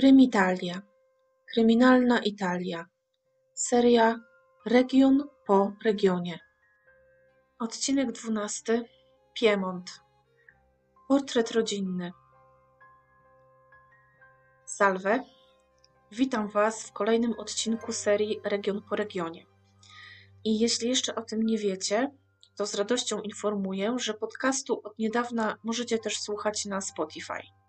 Krymitalia. Kryminalna Italia. Seria Region po regionie. Odcinek dwunasty. Piemont. Portret rodzinny. Salve. Witam Was w kolejnym odcinku serii Region po regionie. I jeśli jeszcze o tym nie wiecie, to z radością informuję, że podcastu od niedawna możecie też słuchać na Spotify.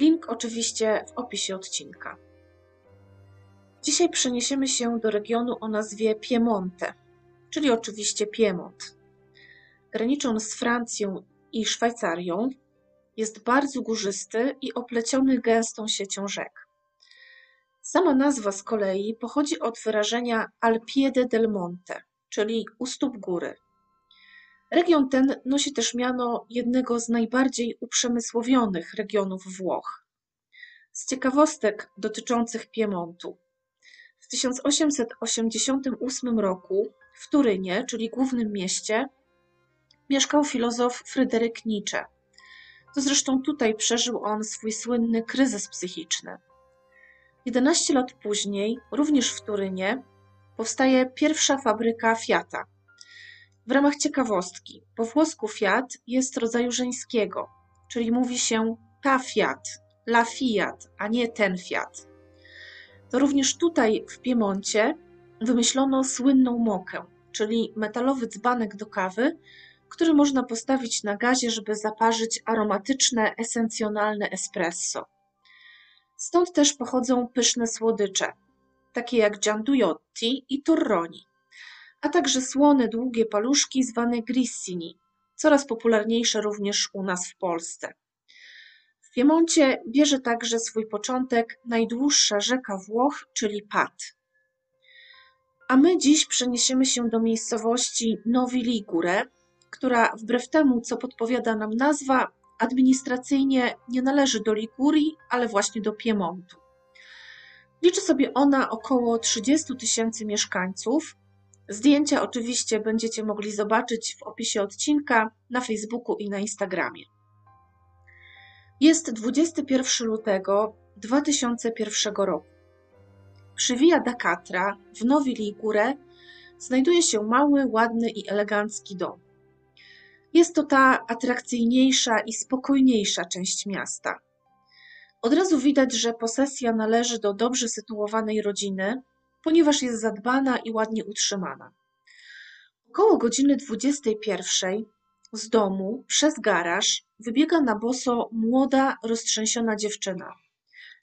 Link oczywiście w opisie odcinka. Dzisiaj przeniesiemy się do regionu o nazwie Piemonte, czyli oczywiście Piemont. Graniczy on z Francją i Szwajcarią, jest bardzo górzysty i opleciony gęstą siecią rzek. Sama nazwa z kolei pochodzi od wyrażenia Alpiede del Monte, czyli u stóp góry. Region ten nosi też miano jednego z najbardziej uprzemysłowionych regionów Włoch. Z ciekawostek dotyczących Piemontu. W 1888 roku w Turynie, czyli głównym mieście, mieszkał filozof Fryderyk Nietzsche. To zresztą tutaj przeżył on swój słynny kryzys psychiczny. 11 lat później, również w Turynie, powstaje pierwsza fabryka Fiata. W ramach ciekawostki, po włosku Fiat jest rodzaju żeńskiego, czyli mówi się ta Fiat, la Fiat, a nie ten Fiat. To również tutaj w Piemoncie wymyślono słynną mokę, czyli metalowy dzbanek do kawy, który można postawić na gazie, żeby zaparzyć aromatyczne, esencjonalne espresso. Stąd też pochodzą pyszne słodycze, takie jak giandujotti i torroni, a także słone, długie paluszki zwane grissini, coraz popularniejsze również u nas w Polsce. W Piemoncie bierze także swój początek najdłuższa rzeka Włoch, czyli Pat. A my dziś przeniesiemy się do miejscowości Novi Ligure, która wbrew temu, co podpowiada nam nazwa, administracyjnie nie należy do Ligurii, ale właśnie do Piemontu. Liczy sobie ona około 30 tysięcy mieszkańców. Zdjęcia oczywiście będziecie mogli zobaczyć w opisie odcinka na Facebooku i na Instagramie. Jest 21 lutego 2001 roku. Przy Via da Catra w Nowi Ligure znajduje się mały, ładny i elegancki dom. Jest to ta atrakcyjniejsza i spokojniejsza część miasta. Od razu widać, że posesja należy do dobrze sytuowanej rodziny, ponieważ jest zadbana i ładnie utrzymana. Około godziny 21 z domu przez garaż wybiega na boso młoda, roztrzęsiona dziewczyna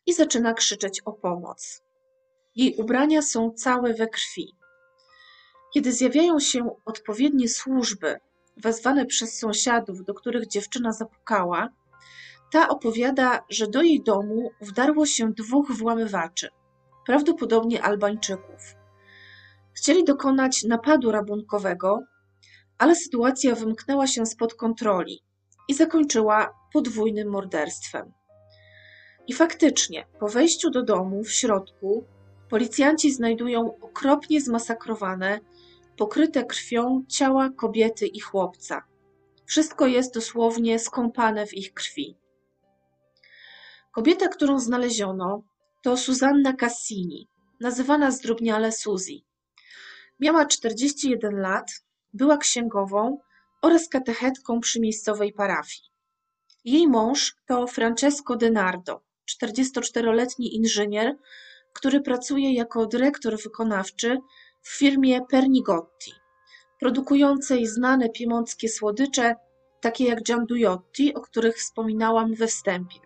i zaczyna krzyczeć o pomoc. Jej ubrania są całe we krwi. Kiedy zjawiają się odpowiednie służby, wezwane przez sąsiadów, do których dziewczyna zapukała, ta opowiada, że do jej domu wdarło się dwóch włamywaczy, prawdopodobnie Albańczyków. Chcieli dokonać napadu rabunkowego, ale sytuacja wymknęła się spod kontroli i zakończyła podwójnym morderstwem. I faktycznie, po wejściu do domu w środku, policjanci znajdują okropnie zmasakrowane, pokryte krwią ciała kobiety i chłopca. Wszystko jest dosłownie skąpane w ich krwi. Kobieta, którą znaleziono, to Susanna Cassini, nazywana zdrobniale Suzy. Miała 41 lat, była księgową oraz katechetką przy miejscowej parafii. Jej mąż to Francesco Denardo, 44-letni inżynier, który pracuje jako dyrektor wykonawczy w firmie Pernigotti, produkującej znane piemonckie słodycze, takie jak Giandujotti, o których wspominałam we wstępie.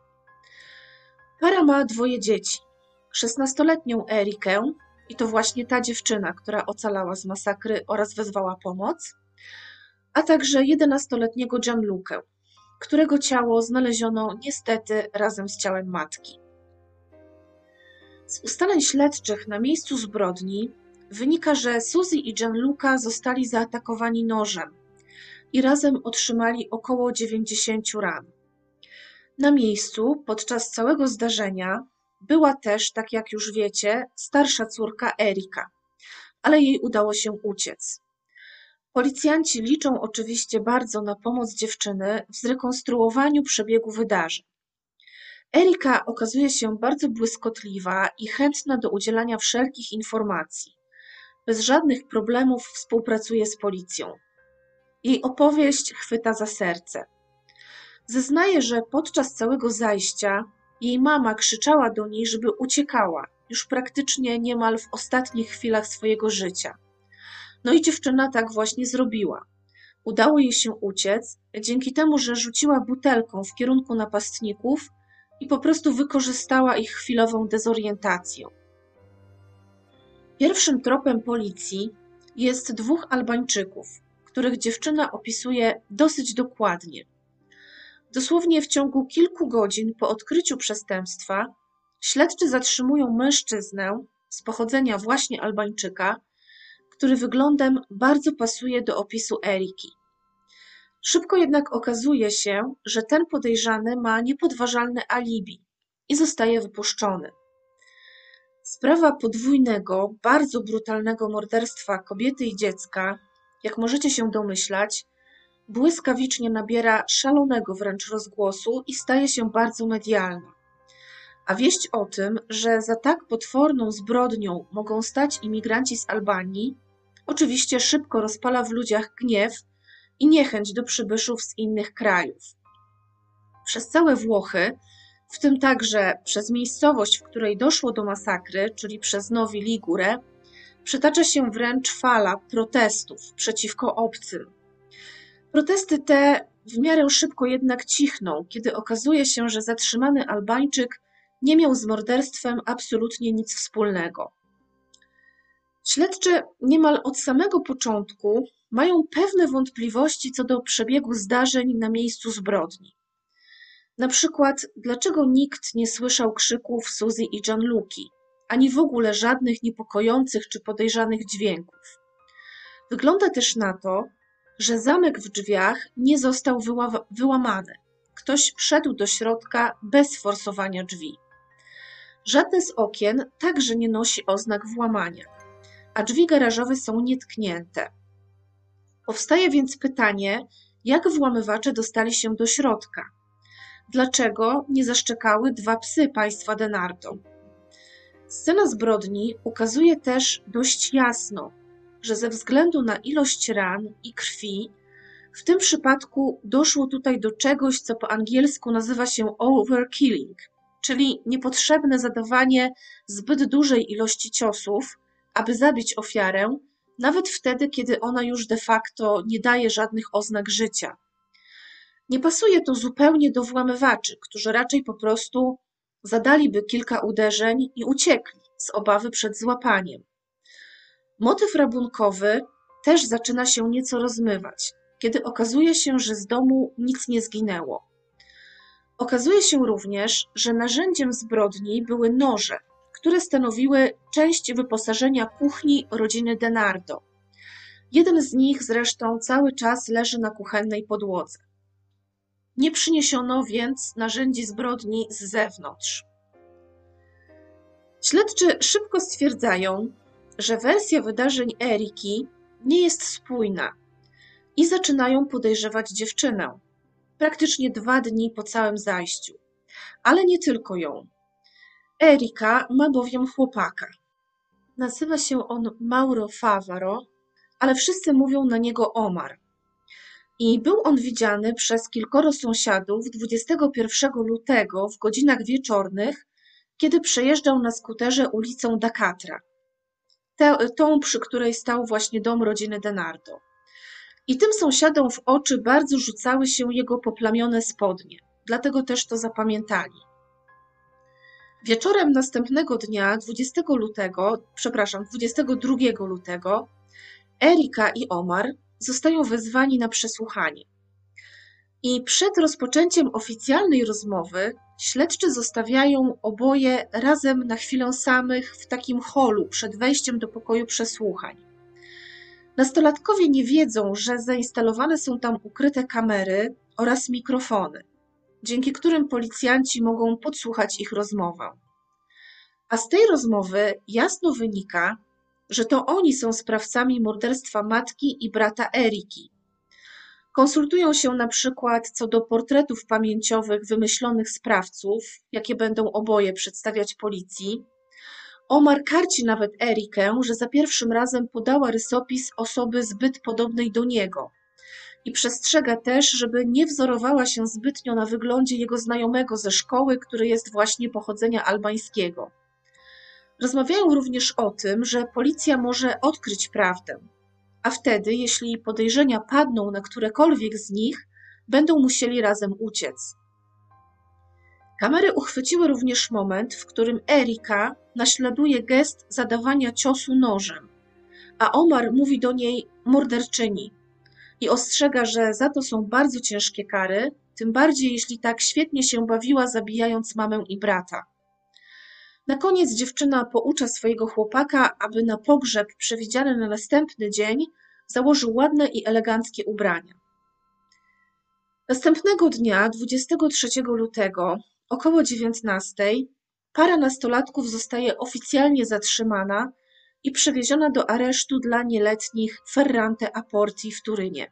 Para ma dwoje dzieci. 16-letnią Erikę, i to właśnie ta dziewczyna, która ocalała z masakry oraz wezwała pomoc, a także 11-letniego Gianlukę, którego ciało znaleziono niestety razem z ciałem matki. Z ustaleń śledczych na miejscu zbrodni wynika, że Suzy i Gianluca zostali zaatakowani nożem i razem otrzymali około 90 ran. Na miejscu podczas całego zdarzenia była też, tak jak już wiecie, starsza córka Erika, ale jej udało się uciec. Policjanci liczą oczywiście bardzo na pomoc dziewczyny w zrekonstruowaniu przebiegu wydarzeń. Erika okazuje się bardzo błyskotliwa i chętna do udzielania wszelkich informacji. Bez żadnych problemów współpracuje z policją. Jej opowieść chwyta za serce. Zeznaje, że podczas całego zajścia jej mama krzyczała do niej, żeby uciekała, już praktycznie niemal w ostatnich chwilach swojego życia. No i dziewczyna tak właśnie zrobiła. Udało jej się uciec, dzięki temu, że rzuciła butelką w kierunku napastników i po prostu wykorzystała ich chwilową dezorientację. Pierwszym tropem policji jest dwóch Albańczyków, których dziewczyna opisuje dosyć dokładnie. Dosłownie w ciągu kilku godzin po odkryciu przestępstwa śledczy zatrzymują mężczyznę z pochodzenia właśnie Albańczyka, który wyglądem bardzo pasuje do opisu Eriki. Szybko jednak okazuje się, że ten podejrzany ma niepodważalne alibi i zostaje wypuszczony. Sprawa podwójnego, bardzo brutalnego morderstwa kobiety i dziecka, jak możecie się domyślać, błyskawicznie nabiera szalonego wręcz rozgłosu i staje się bardzo medialna. A wieść o tym, że za tak potworną zbrodnią mogą stać imigranci z Albanii, oczywiście szybko rozpala w ludziach gniew i niechęć do przybyszów z innych krajów. Przez całe Włochy, w tym także przez miejscowość, w której doszło do masakry, czyli przez Nowi Ligure, przetacza się wręcz fala protestów przeciwko obcym. Protesty te w miarę szybko jednak cichną, kiedy okazuje się, że zatrzymany Albańczyk nie miał z morderstwem absolutnie nic wspólnego. Śledczy niemal od samego początku mają pewne wątpliwości co do przebiegu zdarzeń na miejscu zbrodni. Na przykład, dlaczego nikt nie słyszał krzyków Suzy i Gianluki, ani w ogóle żadnych niepokojących czy podejrzanych dźwięków. Wygląda też na to, że zamek w drzwiach nie został wyłamany. Ktoś wszedł do środka bez forsowania drzwi. Żadne z okien także nie nosi oznak włamania, a drzwi garażowe są nietknięte. Powstaje więc pytanie, jak włamywacze dostali się do środka? Dlaczego nie zaszczekały dwa psy państwa Denardo? Scena zbrodni ukazuje też dość jasno, że ze względu na ilość ran i krwi, w tym przypadku doszło tutaj do czegoś, co po angielsku nazywa się overkilling, czyli niepotrzebne zadawanie zbyt dużej ilości ciosów, aby zabić ofiarę, nawet wtedy, kiedy ona już de facto nie daje żadnych oznak życia. Nie pasuje to zupełnie do włamywaczy, którzy raczej po prostu zadaliby kilka uderzeń i uciekli z obawy przed złapaniem. Motyw rabunkowy też zaczyna się nieco rozmywać, kiedy okazuje się, że z domu nic nie zginęło. Okazuje się również, że narzędziem zbrodni były noże, które stanowiły część wyposażenia kuchni rodziny Denardo. Jeden z nich zresztą cały czas leży na kuchennej podłodze. Nie przyniesiono więc narzędzi zbrodni z zewnątrz. Śledczy szybko stwierdzają, że wersja wydarzeń Eriki nie jest spójna i zaczynają podejrzewać dziewczynę. Praktycznie dwa dni po całym zajściu. Ale nie tylko ją. Erika ma bowiem chłopaka. Nazywa się on Mauro Favaro, ale wszyscy mówią na niego Omar. I był on widziany przez kilkoro sąsiadów 21 lutego w godzinach wieczornych, kiedy przejeżdżał na skuterze ulicą Dakatra te, tą, przy której stał właśnie dom rodziny Denardo. I tym sąsiadom w oczy bardzo rzucały się jego poplamione spodnie, dlatego też to zapamiętali. Wieczorem następnego dnia, 20 lutego, przepraszam, 22 lutego, Erika i Omar zostają wezwani na przesłuchanie. I przed rozpoczęciem oficjalnej rozmowy śledczy zostawiają oboje razem na chwilę samych w takim holu przed wejściem do pokoju przesłuchań. Nastolatkowie nie wiedzą, że zainstalowane są tam ukryte kamery oraz mikrofony, dzięki którym policjanci mogą podsłuchać ich rozmowę. A z tej rozmowy jasno wynika, że to oni są sprawcami morderstwa matki i brata Eriki, Konsultują się na przykład co do portretów pamięciowych wymyślonych sprawców, jakie będą oboje przedstawiać policji. Omar karci nawet Erikę, że za pierwszym razem podała rysopis osoby zbyt podobnej do niego i przestrzega też, żeby nie wzorowała się zbytnio na wyglądzie jego znajomego ze szkoły, który jest właśnie pochodzenia albańskiego. Rozmawiają również o tym, że policja może odkryć prawdę, a wtedy, jeśli podejrzenia padną na którekolwiek z nich, będą musieli razem uciec. Kamery uchwyciły również moment, w którym Erika naśladuje gest zadawania ciosu nożem, a Omar mówi do niej morderczyni i ostrzega, że za to są bardzo ciężkie kary, tym bardziej jeśli tak świetnie się bawiła, zabijając mamę i brata. Na koniec dziewczyna poucza swojego chłopaka, aby na pogrzeb przewidziany na następny dzień założył ładne i eleganckie ubrania. Następnego dnia, 23 lutego, około 19, para nastolatków zostaje oficjalnie zatrzymana i przewieziona do aresztu dla nieletnich Ferrante Aporti w Turynie.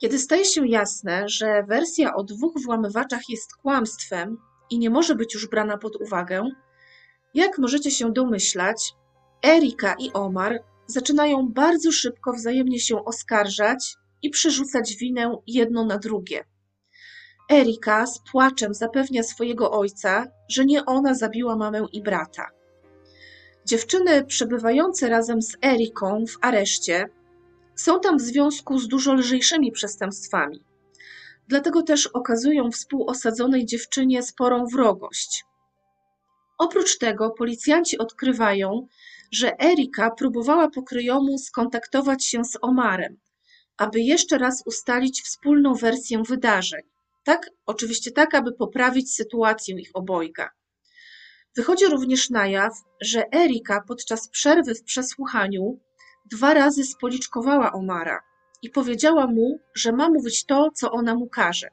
Kiedy staje się jasne, że wersja o dwóch włamywaczach jest kłamstwem i nie może być już brana pod uwagę, jak możecie się domyślać, Erika i Omar zaczynają bardzo szybko wzajemnie się oskarżać i przerzucać winę jedno na drugie. Erika z płaczem zapewnia swojego ojca, że nie ona zabiła mamę i brata. Dziewczyny przebywające razem z Eriką w areszcie są tam w związku z dużo lżejszymi przestępstwami. Dlatego też okazują współosadzonej dziewczynie sporą wrogość. Oprócz tego policjanci odkrywają, że Erika próbowała pokryjomu skontaktować się z Omarem, aby jeszcze raz ustalić wspólną wersję wydarzeń. Tak, oczywiście tak, aby poprawić sytuację ich obojga. Wychodzi również na jaw, że Erika podczas przerwy w przesłuchaniu dwa razy spoliczkowała Omara i powiedziała mu, że ma mówić to, co ona mu każe.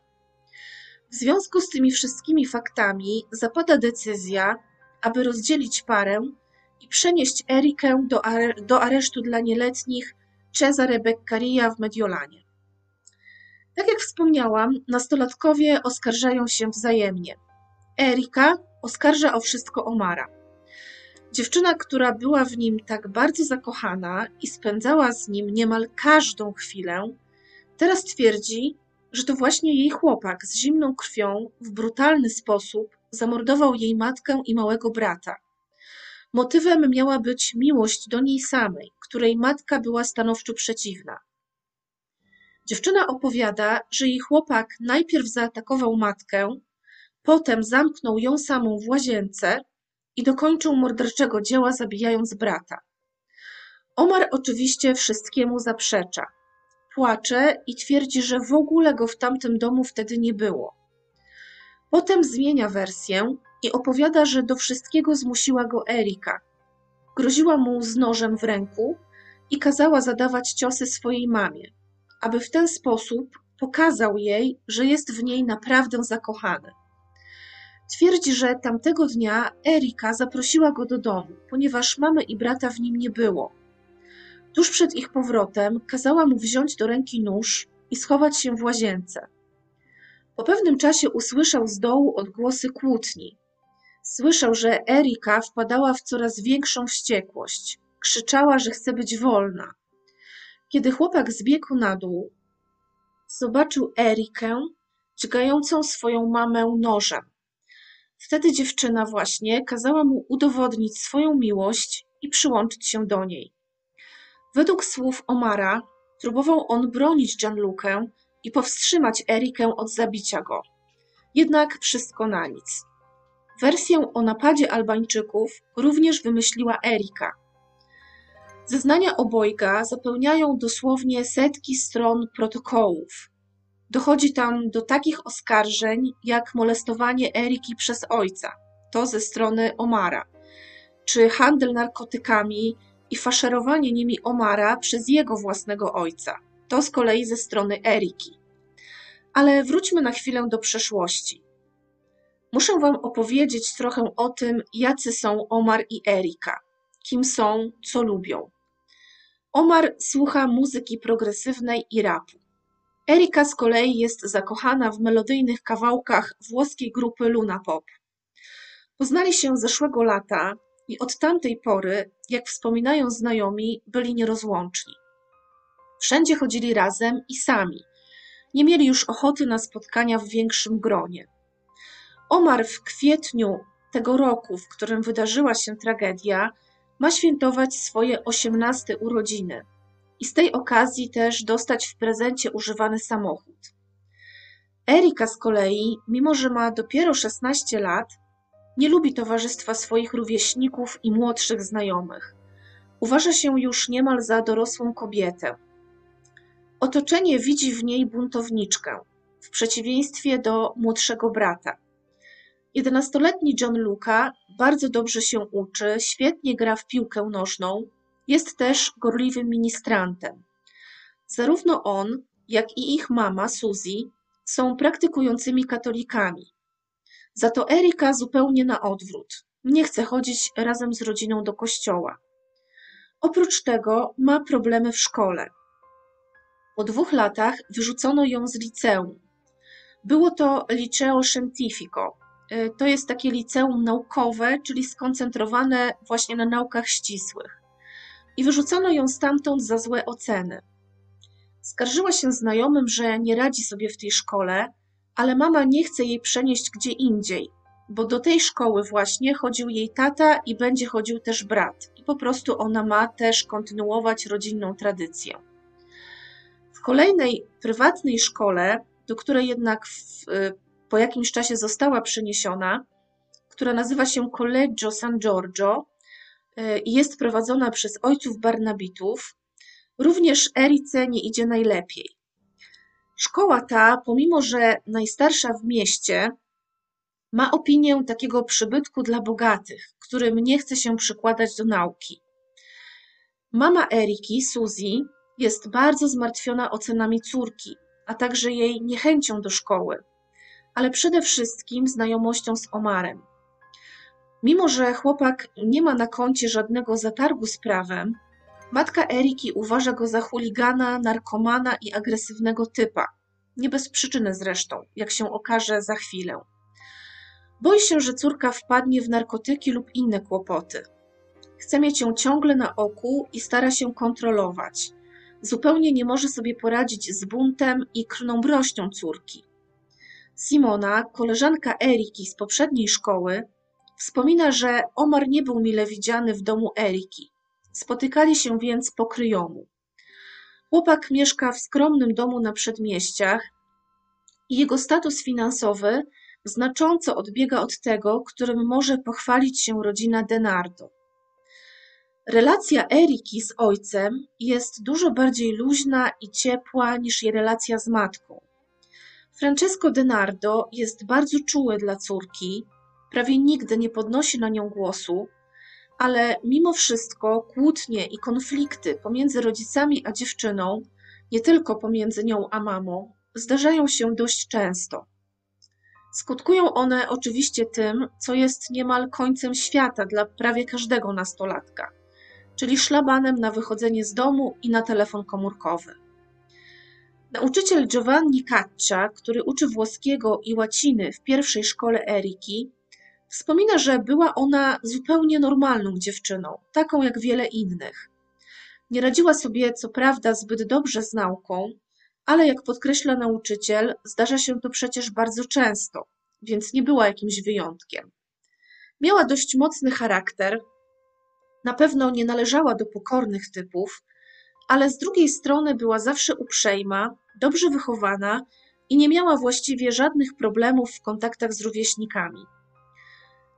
W związku z tymi wszystkimi faktami zapada decyzja, aby rozdzielić parę i przenieść Erikę do, are do aresztu dla nieletnich Cesare Beccaria w Mediolanie. Tak jak wspomniałam, nastolatkowie oskarżają się wzajemnie. Erika oskarża o wszystko Omara. Dziewczyna, która była w nim tak bardzo zakochana i spędzała z nim niemal każdą chwilę, teraz twierdzi, że to właśnie jej chłopak z zimną krwią w brutalny sposób zamordował jej matkę i małego brata. Motywem miała być miłość do niej samej, której matka była stanowczo przeciwna. Dziewczyna opowiada, że jej chłopak najpierw zaatakował matkę, potem zamknął ją samą w łazience i dokończył morderczego dzieła, zabijając brata. Omar oczywiście wszystkiemu zaprzecza. Płacze i twierdzi, że w ogóle go w tamtym domu wtedy nie było. Potem zmienia wersję i opowiada, że do wszystkiego zmusiła go Erika. Groziła mu z nożem w ręku i kazała zadawać ciosy swojej mamie, aby w ten sposób pokazał jej, że jest w niej naprawdę zakochany. Twierdzi, że tamtego dnia Erika zaprosiła go do domu, ponieważ mamy i brata w nim nie było. Tuż przed ich powrotem kazała mu wziąć do ręki nóż i schować się w łazience. Po pewnym czasie usłyszał z dołu odgłosy kłótni. Słyszał, że Erika wpadała w coraz większą wściekłość. Krzyczała, że chce być wolna. Kiedy chłopak zbiegł na dół, zobaczył Erikę dźgającą swoją mamę nożem. Wtedy dziewczyna właśnie kazała mu udowodnić swoją miłość i przyłączyć się do niej. Według słów Omara próbował on bronić Gianlukę i powstrzymać Erikę od zabicia go. Jednak wszystko na nic. Wersję o napadzie Albańczyków również wymyśliła Erika. Zeznania obojga zapełniają dosłownie setki stron protokołów. Dochodzi tam do takich oskarżeń jak molestowanie Eriki przez ojca, to ze strony Omara, czy handel narkotykami i faszerowanie nimi Omara przez jego własnego ojca, to z kolei ze strony Eriki. Ale wróćmy na chwilę do przeszłości. Muszę Wam opowiedzieć trochę o tym, jacy są Omar i Erika, kim są, co lubią. Omar słucha muzyki progresywnej i rapu. Erika z kolei jest zakochana w melodyjnych kawałkach włoskiej grupy Luna Pop. Poznali się zeszłego lata i od tamtej pory, jak wspominają znajomi, byli nierozłączni. Wszędzie chodzili razem i sami. Nie mieli już ochoty na spotkania w większym gronie. Omar w kwietniu tego roku, w którym wydarzyła się tragedia, ma świętować swoje osiemnaste urodziny i z tej okazji też dostać w prezencie używany samochód. Erika z kolei, mimo że ma dopiero 16 lat, nie lubi towarzystwa swoich rówieśników i młodszych znajomych. Uważa się już niemal za dorosłą kobietę. Otoczenie widzi w niej buntowniczkę, w przeciwieństwie do młodszego brata. Jedenastoletni John Luca bardzo dobrze się uczy, świetnie gra w piłkę nożną, jest też gorliwym ministrantem. Zarówno on, jak i ich mama, Suzy, są praktykującymi katolikami. Za to Erika zupełnie na odwrót. Nie chce chodzić razem z rodziną do kościoła. Oprócz tego ma problemy w szkole. Po dwóch latach wyrzucono ją z liceum. Było to Liceo Scientifico. E, to jest takie liceum naukowe, czyli skoncentrowane właśnie na naukach ścisłych. I wyrzucono ją stamtąd za złe oceny. Skarżyła się znajomym, że nie radzi sobie w tej szkole, ale mama nie chce jej przenieść gdzie indziej, bo do tej szkoły właśnie chodził jej tata i będzie chodził też brat, i po prostu ona ma też kontynuować rodzinną tradycję. W kolejnej prywatnej szkole, do której jednak w, y, po jakimś czasie została przeniesiona, która nazywa się Collegio San Giorgio y, i jest prowadzona przez ojców Barnabitów, również Erice nie idzie najlepiej. Szkoła ta, pomimo że najstarsza w mieście, ma opinię takiego przybytku dla bogatych, którym nie chce się przykładać do nauki. Mama Eriki, Suzy, jest bardzo zmartwiona ocenami córki, a także jej niechęcią do szkoły, ale przede wszystkim znajomością z Omarem. Mimo, że chłopak nie ma na koncie żadnego zatargu z prawem, Matka Eriki uważa go za chuligana, narkomana i agresywnego typa. Nie bez przyczyny zresztą, jak się okaże za chwilę. Boi się, że córka wpadnie w narkotyki lub inne kłopoty. Chce mieć ją ciągle na oku i stara się kontrolować. Zupełnie nie może sobie poradzić z buntem i krnąbrością córki. Simona, koleżanka Eriki z poprzedniej szkoły, wspomina, że Omar nie był mile widziany w domu Eriki. Spotykali się więc po kryjomu. Chłopak mieszka w skromnym domu na przedmieściach i jego status finansowy znacząco odbiega od tego, którym może pochwalić się rodzina Denardo. Relacja Eriki z ojcem jest dużo bardziej luźna i ciepła niż jej relacja z matką. Francesco Denardo jest bardzo czuły dla córki, prawie nigdy nie podnosi na nią głosu, ale mimo wszystko kłótnie i konflikty pomiędzy rodzicami a dziewczyną, nie tylko pomiędzy nią a mamą, zdarzają się dość często. Skutkują one oczywiście tym, co jest niemal końcem świata dla prawie każdego nastolatka, czyli szlabanem na wychodzenie z domu i na telefon komórkowy. Nauczyciel Giovanni Caccia, który uczy włoskiego i łaciny w pierwszej szkole Eriki, Wspomina, że była ona zupełnie normalną dziewczyną, taką jak wiele innych. Nie radziła sobie, co prawda, zbyt dobrze z nauką, ale jak podkreśla nauczyciel, zdarza się to przecież bardzo często, więc nie była jakimś wyjątkiem. Miała dość mocny charakter, na pewno nie należała do pokornych typów, ale z drugiej strony była zawsze uprzejma, dobrze wychowana i nie miała właściwie żadnych problemów w kontaktach z rówieśnikami.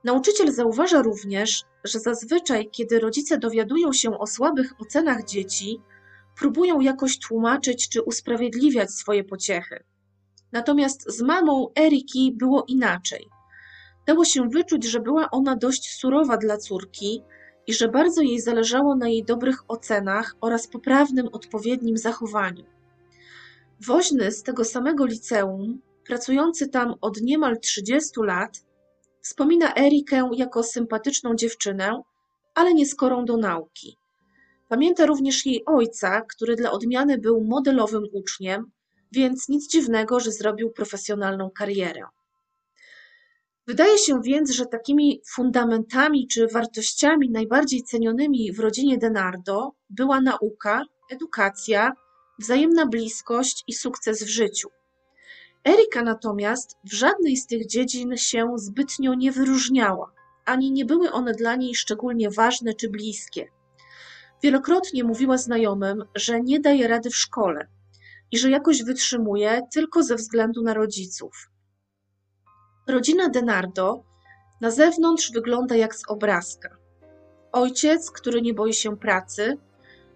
Nauczyciel zauważa również, że zazwyczaj, kiedy rodzice dowiadują się o słabych ocenach dzieci, próbują jakoś tłumaczyć czy usprawiedliwiać swoje pociechy. Natomiast z mamą Eriki było inaczej. Dało się wyczuć, że była ona dość surowa dla córki i że bardzo jej zależało na jej dobrych ocenach oraz poprawnym, odpowiednim zachowaniu. Woźny z tego samego liceum, pracujący tam od niemal 30 lat, Wspomina Erikę jako sympatyczną dziewczynę, ale nieskorą do nauki. Pamięta również jej ojca, który dla odmiany był modelowym uczniem, więc nic dziwnego, że zrobił profesjonalną karierę. Wydaje się więc, że takimi fundamentami czy wartościami najbardziej cenionymi w rodzinie Denardo była nauka, edukacja, wzajemna bliskość i sukces w życiu. Erika natomiast w żadnej z tych dziedzin się zbytnio nie wyróżniała, ani nie były one dla niej szczególnie ważne czy bliskie. Wielokrotnie mówiła znajomym, że nie daje rady w szkole i że jakoś wytrzymuje tylko ze względu na rodziców. Rodzina Denardo na zewnątrz wygląda jak z obrazka. Ojciec, który nie boi się pracy,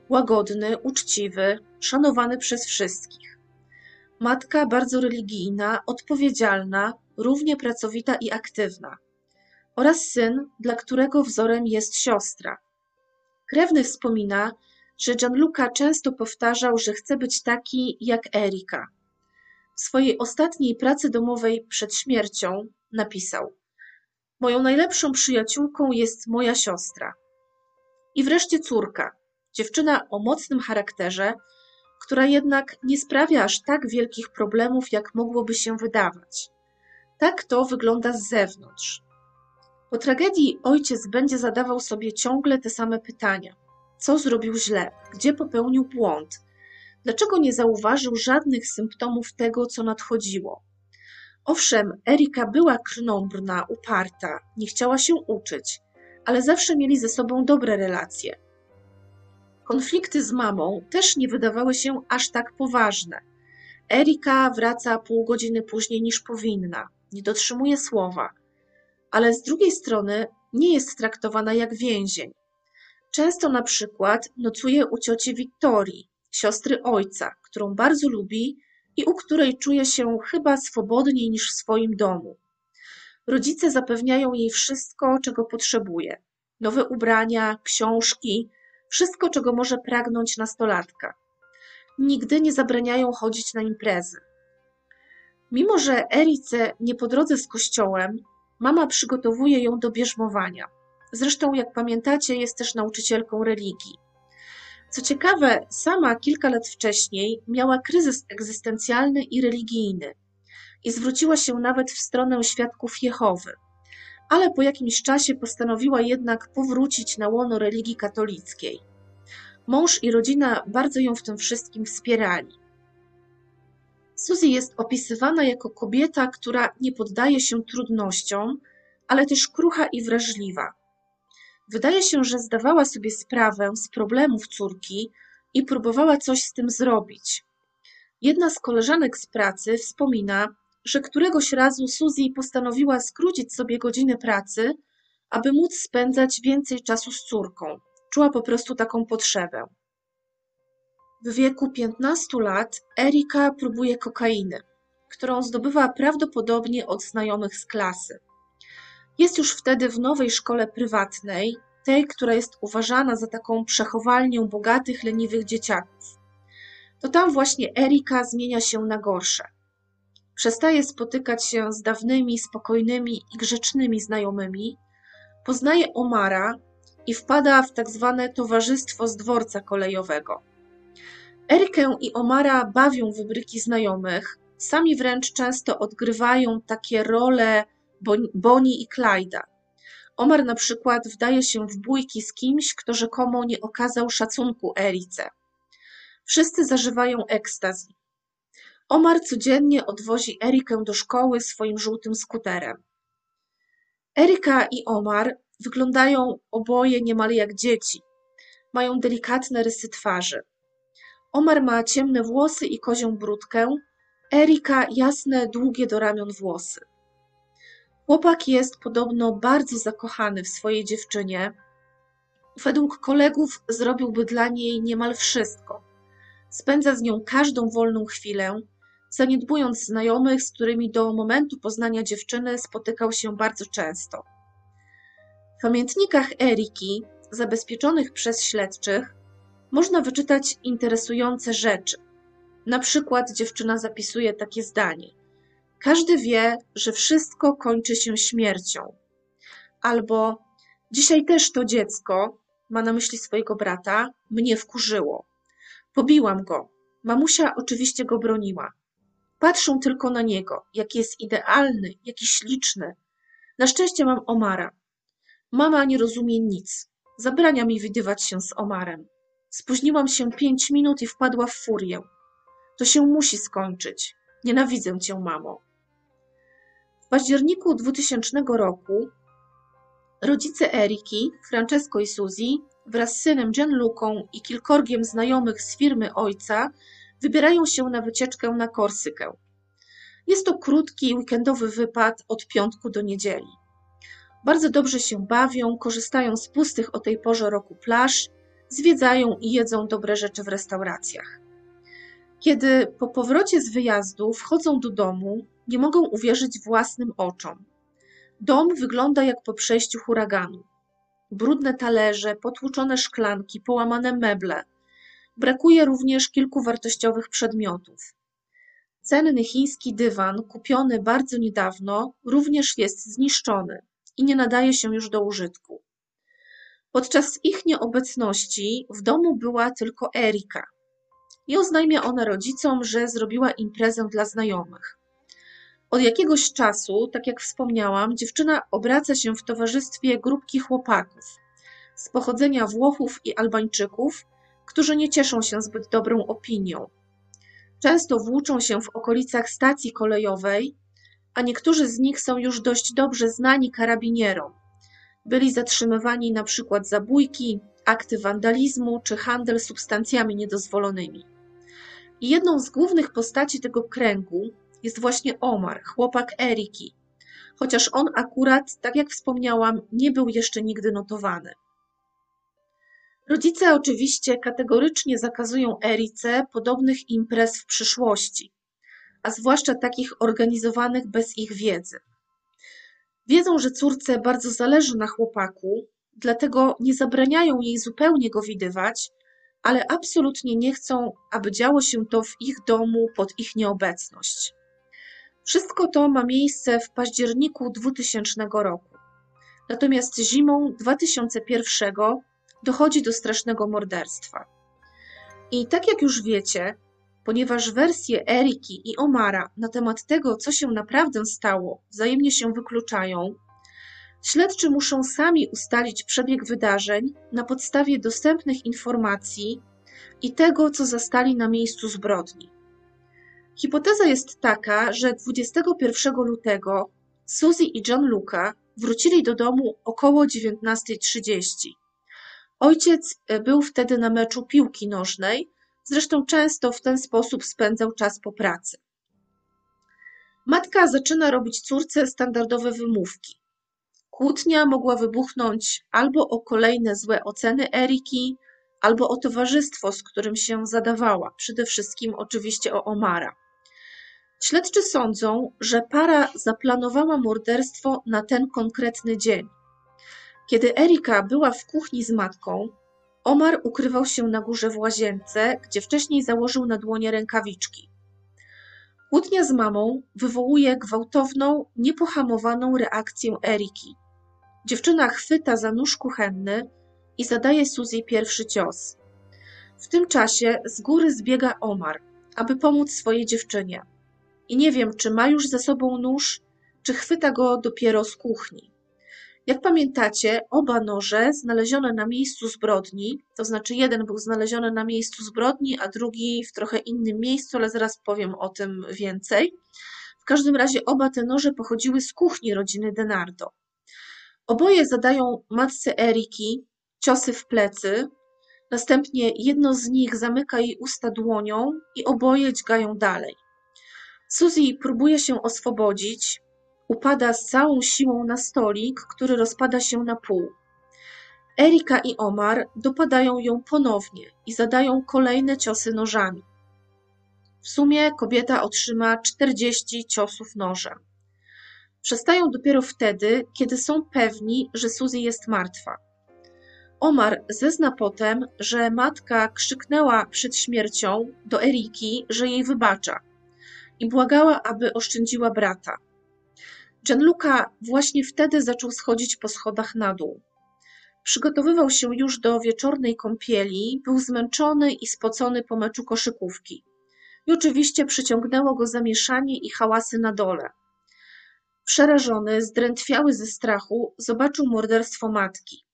łagodny, uczciwy, szanowany przez wszystkich. Matka bardzo religijna, odpowiedzialna, równie pracowita i aktywna. Oraz syn, dla którego wzorem jest siostra. Krewny wspomina, że Gianluca często powtarzał, że chce być taki jak Erika. W swojej ostatniej pracy domowej przed śmiercią napisał: Moją najlepszą przyjaciółką jest moja siostra. I wreszcie córka, dziewczyna o mocnym charakterze, która jednak nie sprawia aż tak wielkich problemów, jak mogłoby się wydawać. Tak to wygląda z zewnątrz. Po tragedii ojciec będzie zadawał sobie ciągle te same pytania: co zrobił źle, gdzie popełnił błąd, dlaczego nie zauważył żadnych symptomów tego, co nadchodziło. Owszem, Erika była krnąbrna, uparta, nie chciała się uczyć, ale zawsze mieli ze sobą dobre relacje. Konflikty z mamą też nie wydawały się aż tak poważne. Erika wraca pół godziny później niż powinna, nie dotrzymuje słowa, ale z drugiej strony nie jest traktowana jak więzień. Często na przykład nocuje u cioci Wiktorii, siostry ojca, którą bardzo lubi i u której czuje się chyba swobodniej niż w swoim domu. Rodzice zapewniają jej wszystko, czego potrzebuje: nowe ubrania, książki, wszystko, czego może pragnąć nastolatka. Nigdy nie zabraniają chodzić na imprezy. Mimo, że Erice nie po drodze z kościołem, mama przygotowuje ją do bierzmowania. Zresztą, jak pamiętacie, jest też nauczycielką religii. Co ciekawe, sama kilka lat wcześniej miała kryzys egzystencjalny i religijny i zwróciła się nawet w stronę świadków Jehowy, ale po jakimś czasie postanowiła jednak powrócić na łono religii katolickiej. Mąż i rodzina bardzo ją w tym wszystkim wspierali. Suzy jest opisywana jako kobieta, która nie poddaje się trudnościom, ale też krucha i wrażliwa. Wydaje się, że zdawała sobie sprawę z problemów córki i próbowała coś z tym zrobić. Jedna z koleżanek z pracy wspomina, że któregoś razu Suzy postanowiła skrócić sobie godziny pracy, aby móc spędzać więcej czasu z córką. Czuła po prostu taką potrzebę. W wieku 15 lat Erika próbuje kokainy, którą zdobywa prawdopodobnie od znajomych z klasy. Jest już wtedy w nowej szkole prywatnej, tej, która jest uważana za taką przechowalnię bogatych, leniwych dzieciaków. To tam właśnie Erika zmienia się na gorsze. Przestaje spotykać się z dawnymi, spokojnymi i grzecznymi znajomymi, poznaje Omara i wpada w tak zwane towarzystwo z dworca kolejowego. Erikę i Omara bawią wybryki znajomych, sami wręcz często odgrywają takie role Bonnie i Clyda. Omar na przykład wdaje się w bójki z kimś, kto rzekomo nie okazał szacunku Erice. Wszyscy zażywają ekstazji. Omar codziennie odwozi Erikę do szkoły swoim żółtym skuterem. Erika i Omar wyglądają oboje niemal jak dzieci. Mają delikatne rysy twarzy. Omar ma ciemne włosy i kozią brudkę, Erika jasne, długie do ramion włosy. Chłopak jest podobno bardzo zakochany w swojej dziewczynie. Według kolegów zrobiłby dla niej niemal wszystko. Spędza z nią każdą wolną chwilę, zaniedbując znajomych, z którymi do momentu poznania dziewczyny spotykał się bardzo często. W pamiętnikach Eriki, zabezpieczonych przez śledczych, można wyczytać interesujące rzeczy. Na przykład dziewczyna zapisuje takie zdanie: Każdy wie, że wszystko kończy się śmiercią. Albo dzisiaj też to dziecko, ma na myśli swojego brata, mnie wkurzyło. Pobiłam go. Mamusia oczywiście go broniła. Patrzą tylko na niego, jaki jest idealny, jaki śliczny. Na szczęście mam Omara. Mama nie rozumie nic. Zabrania mi widywać się z Omarem. Spóźniłam się pięć minut i wpadła w furię. To się musi skończyć. Nienawidzę cię, mamo. W październiku 2000 roku rodzice Eriki, Francesco i Suzy, wraz z synem Gianlucą i kilkorgiem znajomych z firmy ojca, wybierają się na wycieczkę na Korsykę. Jest to krótki weekendowy wypad od piątku do niedzieli. Bardzo dobrze się bawią, korzystają z pustych o tej porze roku plaż, zwiedzają i jedzą dobre rzeczy w restauracjach. Kiedy po powrocie z wyjazdu wchodzą do domu, nie mogą uwierzyć własnym oczom. Dom wygląda jak po przejściu huraganu. Brudne talerze, potłuczone szklanki, połamane meble. Brakuje również kilku wartościowych przedmiotów. Cenny chiński dywan, kupiony bardzo niedawno, również jest zniszczony i nie nadaje się już do użytku. Podczas ich nieobecności w domu była tylko Erika i oznajmia ona rodzicom, że zrobiła imprezę dla znajomych. Od jakiegoś czasu, tak jak wspomniałam, dziewczyna obraca się w towarzystwie grupki chłopaków z pochodzenia Włochów i Albańczyków, którzy nie cieszą się zbyt dobrą opinią. Często włóczą się w okolicach stacji kolejowej, a niektórzy z nich są już dość dobrze znani karabinierom. Byli zatrzymywani na przykład za bójki, akty wandalizmu czy handel substancjami niedozwolonymi. I jedną z głównych postaci tego kręgu jest właśnie Omar, chłopak Eriki, chociaż on akurat, tak jak wspomniałam, nie był jeszcze nigdy notowany. Rodzice oczywiście kategorycznie zakazują Erice podobnych imprez w przyszłości, a zwłaszcza takich organizowanych bez ich wiedzy. Wiedzą, że córce bardzo zależy na chłopaku, dlatego nie zabraniają jej zupełnie go widywać, ale absolutnie nie chcą, aby działo się to w ich domu pod ich nieobecność. Wszystko to ma miejsce w październiku 2000 roku. Natomiast zimą 2001 dochodzi do strasznego morderstwa. I tak jak już wiecie, ponieważ wersje Eriki i Omara na temat tego, co się naprawdę stało, wzajemnie się wykluczają, śledczy muszą sami ustalić przebieg wydarzeń na podstawie dostępnych informacji i tego, co zastali na miejscu zbrodni. Hipoteza jest taka, że 21 lutego Suzy i John Luca wrócili do domu około 19.30. Ojciec e, był wtedy na meczu piłki nożnej, zresztą często w ten sposób spędzał czas po pracy. Matka zaczyna robić córce standardowe wymówki. Kłótnia mogła wybuchnąć albo o kolejne złe oceny Eriki, albo o towarzystwo, z którym się zadawała, przede wszystkim oczywiście o Omara. Śledczy sądzą, że para zaplanowała morderstwo na ten konkretny dzień. Kiedy Erika była w kuchni z matką, Omar ukrywał się na górze w łazience, gdzie wcześniej założył na dłonie rękawiczki. Kłótnia z mamą wywołuje gwałtowną, niepohamowaną reakcję Eriki. Dziewczyna chwyta za nóż kuchenny i zadaje Suzy pierwszy cios. W tym czasie z góry zbiega Omar, aby pomóc swojej dziewczynie. I nie wiem, czy ma już ze sobą nóż, czy chwyta go dopiero z kuchni. Jak pamiętacie, oba noże znalezione na miejscu zbrodni, to znaczy jeden był znaleziony na miejscu zbrodni, a drugi w trochę innym miejscu, ale zaraz powiem o tym więcej. W każdym razie oba te noże pochodziły z kuchni rodziny Denardo. Oboje zadają matce Eriki ciosy w plecy, następnie jedno z nich zamyka jej usta dłonią i oboje dźgają dalej. Suzy próbuje się oswobodzić, upada z całą siłą na stolik, który rozpada się na pół. Erika i Omar dopadają ją ponownie i zadają kolejne ciosy nożami. W sumie kobieta otrzyma 40 ciosów nożem. Przestają dopiero wtedy, kiedy są pewni, że Suzy jest martwa. Omar zezna potem, że matka krzyknęła przed śmiercią do Eriki, że jej wybacza i błagała, aby oszczędziła brata. Gianluca właśnie wtedy zaczął schodzić po schodach na dół. Przygotowywał się już do wieczornej kąpieli, był zmęczony i spocony po meczu koszykówki. I oczywiście przyciągnęło go zamieszanie i hałasy na dole. Przerażony, zdrętwiały ze strachu, zobaczył morderstwo matki.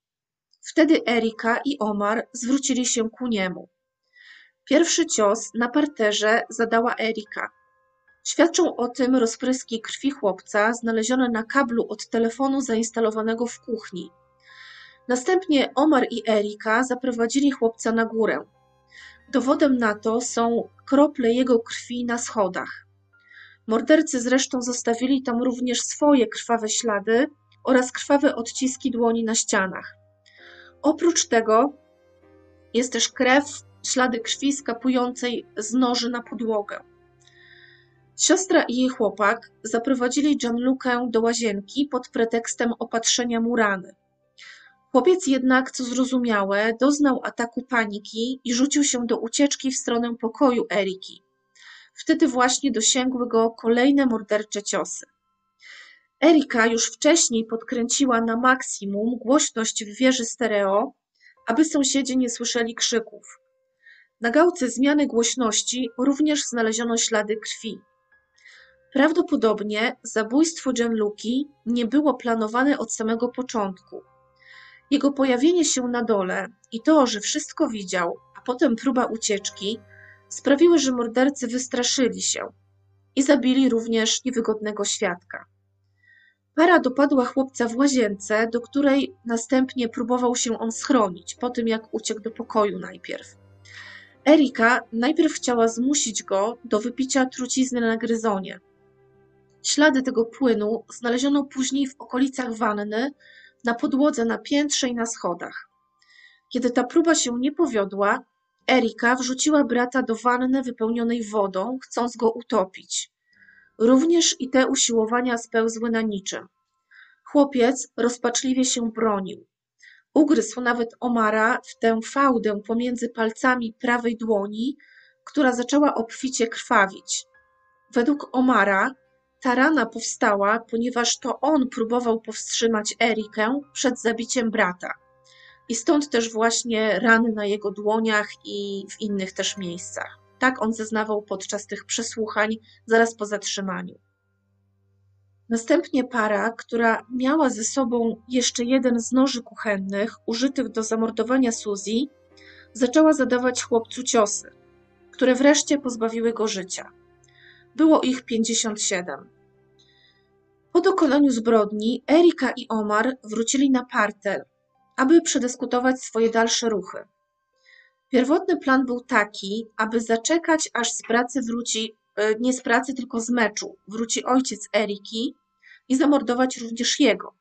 Wtedy Erika i Omar zwrócili się ku niemu. Pierwszy cios na parterze zadała Erika. Świadczą o tym rozpryski krwi chłopca znalezione na kablu od telefonu zainstalowanego w kuchni. Następnie Omar i Erika zaprowadzili chłopca na górę. Dowodem na to są krople jego krwi na schodach. Mordercy zresztą zostawili tam również swoje krwawe ślady oraz krwawe odciski dłoni na ścianach. Oprócz tego jest też krew, ślady krwi skapującej z noży na podłogę. Siostra i jej chłopak zaprowadzili Gianlukę do łazienki pod pretekstem opatrzenia mu rany. Chłopiec jednak, co zrozumiałe, doznał ataku paniki i rzucił się do ucieczki w stronę pokoju Eriki. Wtedy właśnie dosięgły go kolejne mordercze ciosy. Erika już wcześniej podkręciła na maksimum głośność w wieży stereo, aby sąsiedzi nie słyszeli krzyków. Na gałce zmiany głośności również znaleziono ślady krwi. Prawdopodobnie zabójstwo Gianluki nie było planowane od samego początku. Jego pojawienie się na dole i to, że wszystko widział, a potem próba ucieczki, sprawiły, że mordercy wystraszyli się i zabili również niewygodnego świadka. Para dopadła chłopca w łazience, do której następnie próbował się on schronić, po tym jak uciekł do pokoju najpierw. Erika najpierw chciała zmusić go do wypicia trucizny na gryzonie. Ślady tego płynu znaleziono później w okolicach wanny, na podłodze na piętrze i na schodach. Kiedy ta próba się nie powiodła, Erika wrzuciła brata do wanny wypełnionej wodą, chcąc go utopić. Również i te usiłowania spełzły na niczym. Chłopiec rozpaczliwie się bronił. Ugryzł nawet Omara w tę fałdę pomiędzy palcami prawej dłoni, która zaczęła obficie krwawić. Według Omara ta rana powstała, ponieważ to on próbował powstrzymać Erikę przed zabiciem brata. I stąd też właśnie rany na jego dłoniach i w innych też miejscach. Tak on zeznawał podczas tych przesłuchań zaraz po zatrzymaniu. Następnie para, która miała ze sobą jeszcze jeden z noży kuchennych użytych do zamordowania Suzy, zaczęła zadawać chłopcu ciosy, które wreszcie pozbawiły go życia. Było ich 57. Po dokonaniu zbrodni Erika i Omar wrócili na parter, aby przedyskutować swoje dalsze ruchy. Pierwotny plan był taki, aby zaczekać, aż z pracy wróci, e, nie z pracy, tylko z meczu, wróci ojciec Eriki i zamordować również jego.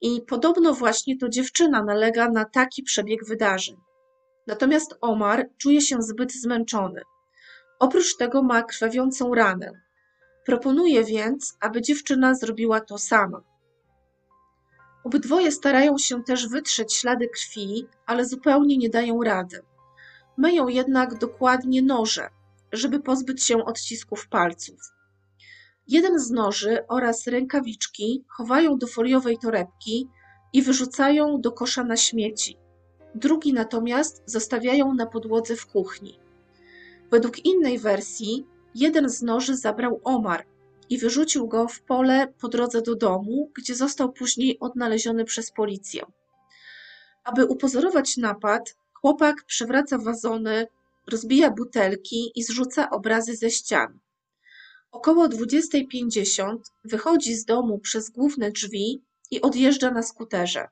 I podobno właśnie to dziewczyna nalega na taki przebieg wydarzeń. Natomiast Omar czuje się zbyt zmęczony. Oprócz tego ma krwawiącą ranę. Proponuje więc, aby dziewczyna zrobiła to sama. Obydwoje starają się też wytrzeć ślady krwi, ale zupełnie nie dają rady. Myją jednak dokładnie noże, żeby pozbyć się odcisków palców. Jeden z noży oraz rękawiczki chowają do foliowej torebki i wyrzucają do kosza na śmieci. Drugi natomiast zostawiają na podłodze w kuchni. Według innej wersji, jeden z noży zabrał Omar i wyrzucił go w pole po drodze do domu, gdzie został później odnaleziony przez policję. Aby upozorować napad, chłopak przewraca wazony, rozbija butelki i zrzuca obrazy ze ścian. Około 20.50 wychodzi z domu przez główne drzwi i odjeżdża na skuterze.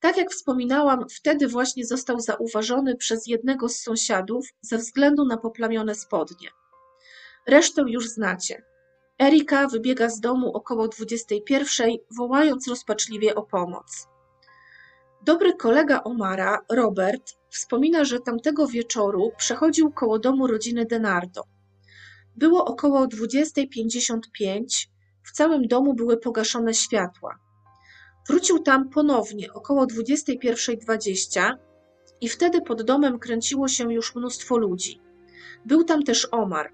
Tak jak wspominałam, wtedy właśnie został zauważony przez jednego z sąsiadów ze względu na poplamione spodnie. Resztę już znacie. Erika wybiega z domu około 21, wołając rozpaczliwie o pomoc. Dobry kolega Omara, Robert, wspomina, że tamtego wieczoru przechodził koło domu rodziny Denardo. Było około 20.55, w całym domu były pogaszone światła. Wrócił tam ponownie około 21.20 i wtedy pod domem kręciło się już mnóstwo ludzi. Był tam też Omar.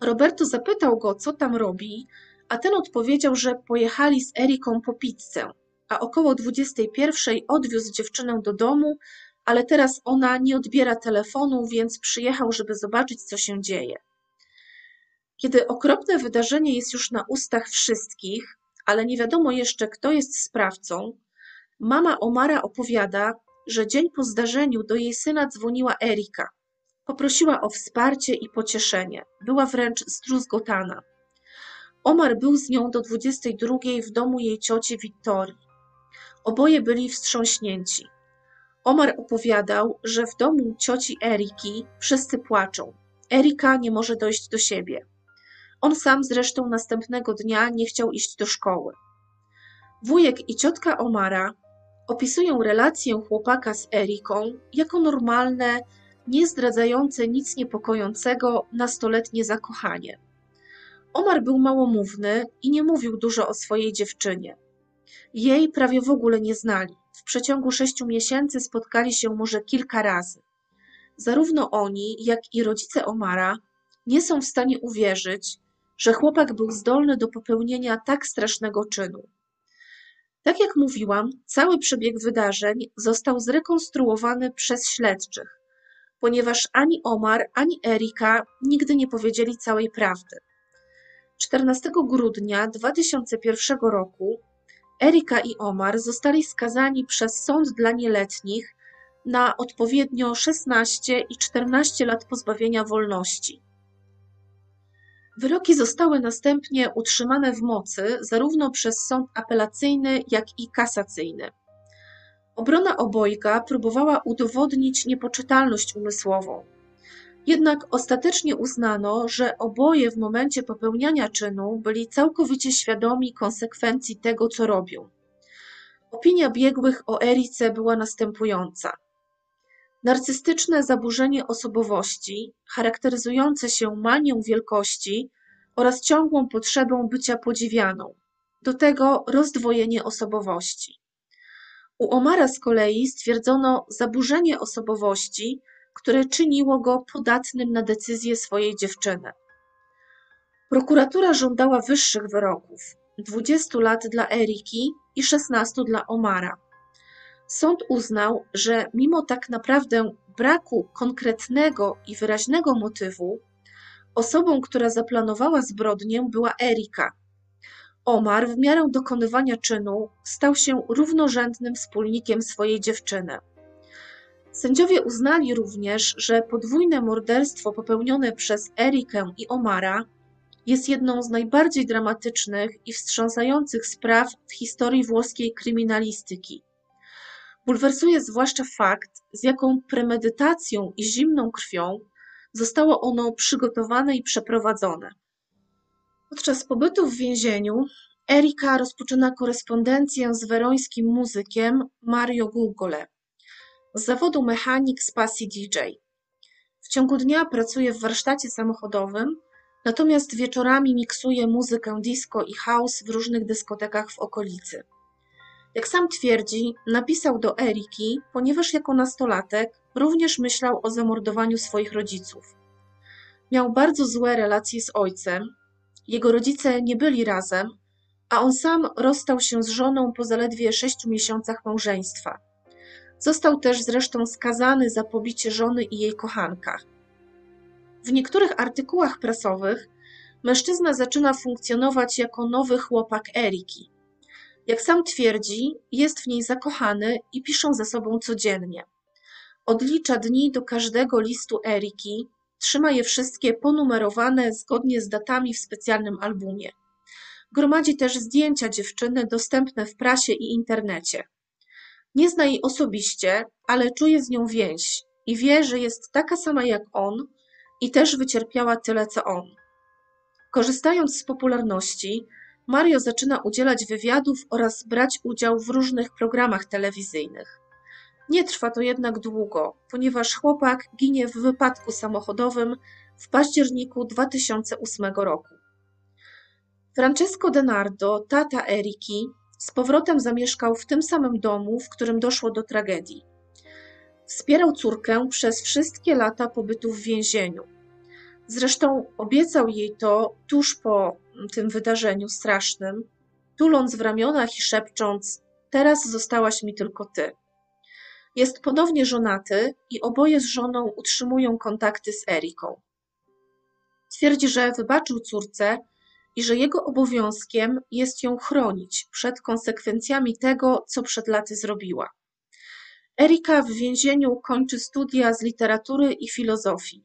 Roberto zapytał go, co tam robi, a ten odpowiedział, że pojechali z Eriką po pizzę, a około 21 odwiózł dziewczynę do domu, ale teraz ona nie odbiera telefonu, więc przyjechał, żeby zobaczyć, co się dzieje. Kiedy okropne wydarzenie jest już na ustach wszystkich, ale nie wiadomo jeszcze, kto jest sprawcą, mama Omara opowiada, że dzień po zdarzeniu do jej syna dzwoniła Erika. Poprosiła o wsparcie i pocieszenie. Była wręcz zdruzgotana. Omar był z nią do 22 w domu jej cioci Wiktorii. Oboje byli wstrząśnięci. Omar opowiadał, że w domu cioci Eriki wszyscy płaczą. Erika nie może dojść do siebie. On sam zresztą następnego dnia nie chciał iść do szkoły. Wujek i ciotka Omara opisują relację chłopaka z Eriką jako normalne, nie zdradzające nic niepokojącego nastoletnie zakochanie. Omar był małomówny i nie mówił dużo o swojej dziewczynie. Jej prawie w ogóle nie znali. W przeciągu sześciu miesięcy spotkali się może kilka razy. Zarówno oni, jak i rodzice Omara nie są w stanie uwierzyć, że chłopak był zdolny do popełnienia tak strasznego czynu. Tak jak mówiłam, cały przebieg wydarzeń został zrekonstruowany przez śledczych, ponieważ ani Omar, ani Erika nigdy nie powiedzieli całej prawdy. 14 grudnia 2001 roku Erika i Omar zostali skazani przez sąd dla nieletnich na odpowiednio 16 i 14 lat pozbawienia wolności. Wyroki zostały następnie utrzymane w mocy zarówno przez sąd apelacyjny, jak i kasacyjny. Obrona obojga próbowała udowodnić niepoczytalność umysłową. Jednak ostatecznie uznano, że oboje w momencie popełniania czynu byli całkowicie świadomi konsekwencji tego, co robią. Opinia biegłych o Erice była następująca. Narcystyczne zaburzenie osobowości, charakteryzujące się manią wielkości oraz ciągłą potrzebą bycia podziwianą, do tego rozdwojenie osobowości. U Omara z kolei stwierdzono zaburzenie osobowości, które czyniło go podatnym na decyzję swojej dziewczyny. Prokuratura żądała wyższych wyroków 20 lat dla Eriki i 16 dla Omara. Sąd uznał, że mimo tak naprawdę braku konkretnego i wyraźnego motywu, osobą, która zaplanowała zbrodnię, była Erika. Omar w miarę dokonywania czynu stał się równorzędnym wspólnikiem swojej dziewczyny. Sędziowie uznali również, że podwójne morderstwo popełnione przez Erikę i Omara jest jedną z najbardziej dramatycznych i wstrząsających spraw w historii włoskiej kryminalistyki. Bulwersuje zwłaszcza fakt, z jaką premedytacją i zimną krwią zostało ono przygotowane i przeprowadzone. Podczas pobytu w więzieniu Erika rozpoczyna korespondencję z werońskim muzykiem Mario Gugole. Z zawodu mechanik z pasji DJ. W ciągu dnia pracuje w warsztacie samochodowym, natomiast wieczorami miksuje muzykę disco i house w różnych dyskotekach w okolicy. Jak sam twierdzi, napisał do Eriki, ponieważ jako nastolatek również myślał o zamordowaniu swoich rodziców. Miał bardzo złe relacje z ojcem, jego rodzice nie byli razem, a on sam rozstał się z żoną po zaledwie sześciu miesiącach małżeństwa. Został też zresztą skazany za pobicie żony i jej kochanka. W niektórych artykułach prasowych mężczyzna zaczyna funkcjonować jako nowy chłopak Eriki. Jak sam twierdzi, jest w niej zakochany i piszą ze sobą codziennie. Odlicza dni do każdego listu Eriki, trzyma je wszystkie ponumerowane zgodnie z datami w specjalnym albumie. Gromadzi też zdjęcia dziewczyny dostępne w prasie i internecie. Nie zna jej osobiście, ale czuje z nią więź i wie, że jest taka sama jak on i też wycierpiała tyle co on. Korzystając z popularności, Mario zaczyna udzielać wywiadów oraz brać udział w różnych programach telewizyjnych. Nie trwa to jednak długo, ponieważ chłopak ginie w wypadku samochodowym w październiku 2008 roku. Francesco Denardo, tata Eriki, z powrotem zamieszkał w tym samym domu, w którym doszło do tragedii. Wspierał córkę przez wszystkie lata pobytu w więzieniu. Zresztą obiecał jej to tuż po tym wydarzeniu strasznym, tuląc w ramionach i szepcząc: Teraz zostałaś mi tylko ty. Jest ponownie żonaty i oboje z żoną utrzymują kontakty z Eriką. Twierdzi, że wybaczył córce i że jego obowiązkiem jest ją chronić przed konsekwencjami tego, co przed laty zrobiła. Erika w więzieniu kończy studia z literatury i filozofii.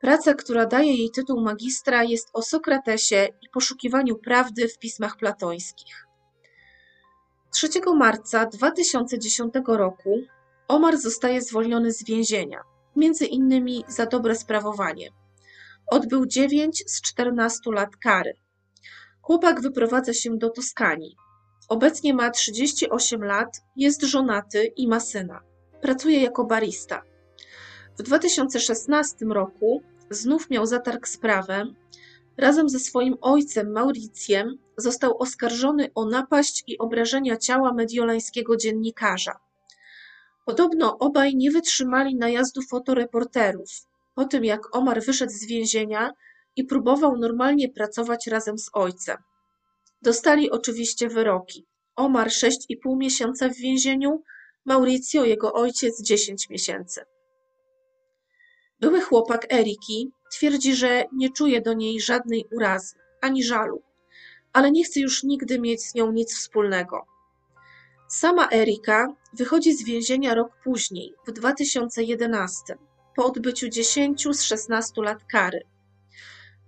Praca, która daje jej tytuł magistra, jest o Sokratesie i poszukiwaniu prawdy w pismach platońskich. 3 marca 2010 roku Omar zostaje zwolniony z więzienia, między innymi za dobre sprawowanie. Odbył 9 z 14 lat kary. Chłopak wyprowadza się do Toskanii. Obecnie ma 38 lat, jest żonaty i ma syna. Pracuje jako barista. W 2016 roku znów miał zatarg z prawem. Razem ze swoim ojcem Mauricjem został oskarżony o napaść i obrażenia ciała mediolańskiego dziennikarza. Podobno obaj nie wytrzymali najazdu fotoreporterów. Po tym jak Omar wyszedł z więzienia i próbował normalnie pracować razem z ojcem. Dostali oczywiście wyroki. Omar 6,5 miesiąca w więzieniu, Mauricio, jego ojciec 10 miesięcy. Były chłopak Eriki twierdzi, że nie czuje do niej żadnej urazy ani żalu, ale nie chce już nigdy mieć z nią nic wspólnego. Sama Erika wychodzi z więzienia rok później, w 2011, po odbyciu 10 z 16 lat kary.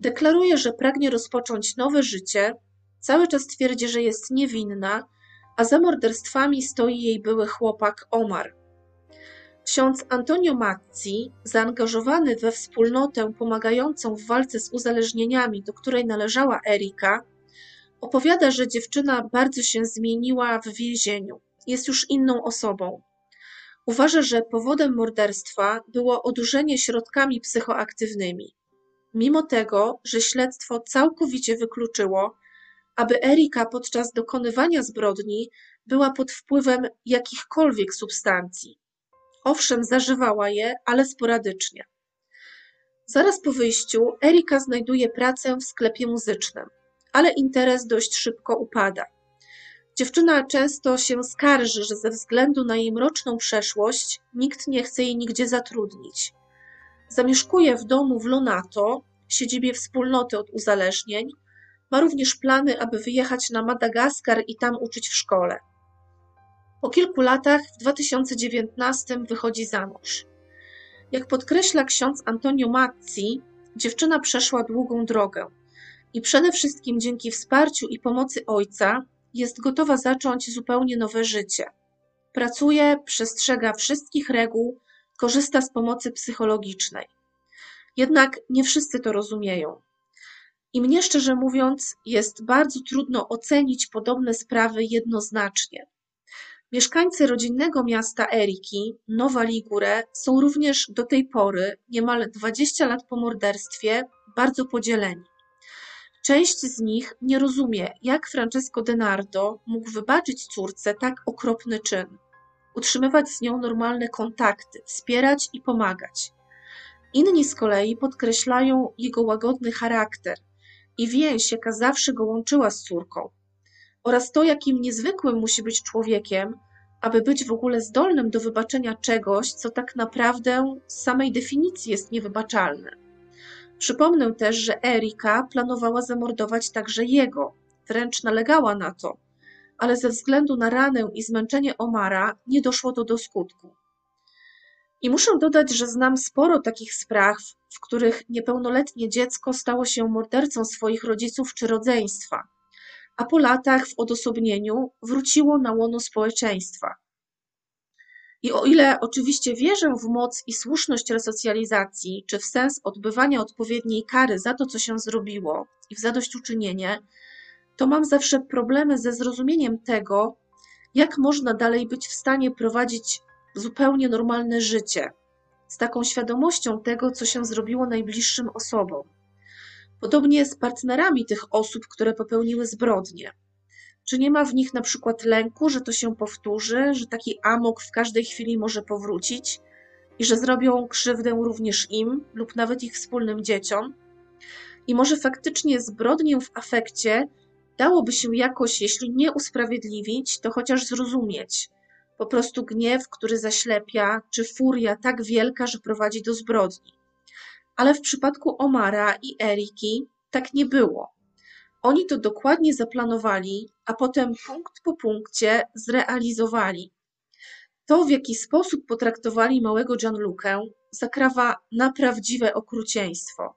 Deklaruje, że pragnie rozpocząć nowe życie, cały czas twierdzi, że jest niewinna, a za morderstwami stoi jej były chłopak Omar. Ksiądz Antonio Mazzi, zaangażowany we wspólnotę pomagającą w walce z uzależnieniami, do której należała Erika, opowiada, że dziewczyna bardzo się zmieniła w więzieniu. Jest już inną osobą. Uważa, że powodem morderstwa było odurzenie środkami psychoaktywnymi. Mimo tego, że śledztwo całkowicie wykluczyło, aby Erika podczas dokonywania zbrodni była pod wpływem jakichkolwiek substancji. Owszem, zażywała je, ale sporadycznie. Zaraz po wyjściu Erika znajduje pracę w sklepie muzycznym, ale interes dość szybko upada. Dziewczyna często się skarży, że ze względu na jej mroczną przeszłość nikt nie chce jej nigdzie zatrudnić. Zamieszkuje w domu w Lonato, siedzibie wspólnoty od uzależnień. Ma również plany, aby wyjechać na Madagaskar i tam uczyć w szkole. Po kilku latach, w 2019, wychodzi za mąż. Jak podkreśla ksiądz Antonio Mazzi, dziewczyna przeszła długą drogę i przede wszystkim dzięki wsparciu i pomocy ojca jest gotowa zacząć zupełnie nowe życie. Pracuje, przestrzega wszystkich reguł, korzysta z pomocy psychologicznej. Jednak nie wszyscy to rozumieją. I mnie szczerze mówiąc, jest bardzo trudno ocenić podobne sprawy jednoznacznie. Mieszkańcy rodzinnego miasta Eriki, Nowa Ligure, są również do tej pory, niemal 20 lat po morderstwie, bardzo podzieleni. Część z nich nie rozumie, jak Francesco Denardo mógł wybaczyć córce tak okropny czyn, utrzymywać z nią normalne kontakty, wspierać i pomagać. Inni z kolei podkreślają jego łagodny charakter i więź, jaka zawsze go łączyła z córką, oraz to, jakim niezwykłym musi być człowiekiem, aby być w ogóle zdolnym do wybaczenia czegoś, co tak naprawdę z samej definicji jest niewybaczalne. Przypomnę też, że Erika planowała zamordować także jego, wręcz nalegała na to, ale ze względu na ranę i zmęczenie Omara nie doszło to do skutku. I muszę dodać, że znam sporo takich spraw, w których niepełnoletnie dziecko stało się mordercą swoich rodziców czy rodzeństwa a po latach w odosobnieniu wróciło na łono społeczeństwa. I o ile oczywiście wierzę w moc i słuszność resocjalizacji, czy w sens odbywania odpowiedniej kary za to, co się zrobiło i w zadośćuczynienie, to mam zawsze problemy ze zrozumieniem tego, jak można dalej być w stanie prowadzić zupełnie normalne życie, z taką świadomością tego, co się zrobiło najbliższym osobom. Podobnie z partnerami tych osób, które popełniły zbrodnie. Czy nie ma w nich na przykład lęku, że to się powtórzy, że taki amok w każdej chwili może powrócić i że zrobią krzywdę również im lub nawet ich wspólnym dzieciom? I może faktycznie zbrodnię w afekcie dałoby się jakoś, jeśli nie usprawiedliwić, to chociaż zrozumieć, Po prostu gniew, który zaślepia, czy furia tak wielka, że prowadzi do zbrodni. Ale w przypadku Omara i Eriki tak nie było. Oni to dokładnie zaplanowali, a potem punkt po punkcie zrealizowali. To, w jaki sposób potraktowali małego Gianlukę, zakrawa na prawdziwe okrucieństwo.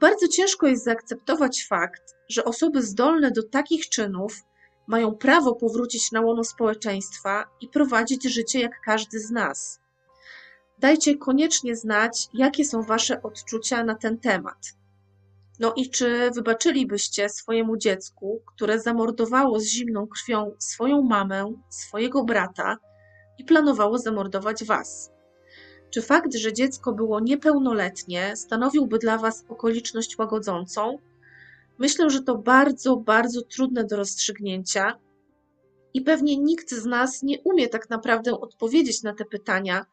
Bardzo ciężko jest zaakceptować fakt, że osoby zdolne do takich czynów mają prawo powrócić na łono społeczeństwa i prowadzić życie jak każdy z nas. Dajcie koniecznie znać, jakie są Wasze odczucia na ten temat. No i czy wybaczylibyście swojemu dziecku, które zamordowało z zimną krwią swoją mamę, swojego brata i planowało zamordować Was? Czy fakt, że dziecko było niepełnoletnie, stanowiłby dla Was okoliczność łagodzącą? Myślę, że to bardzo, bardzo trudne do rozstrzygnięcia i pewnie nikt z nas nie umie tak naprawdę odpowiedzieć na te pytania,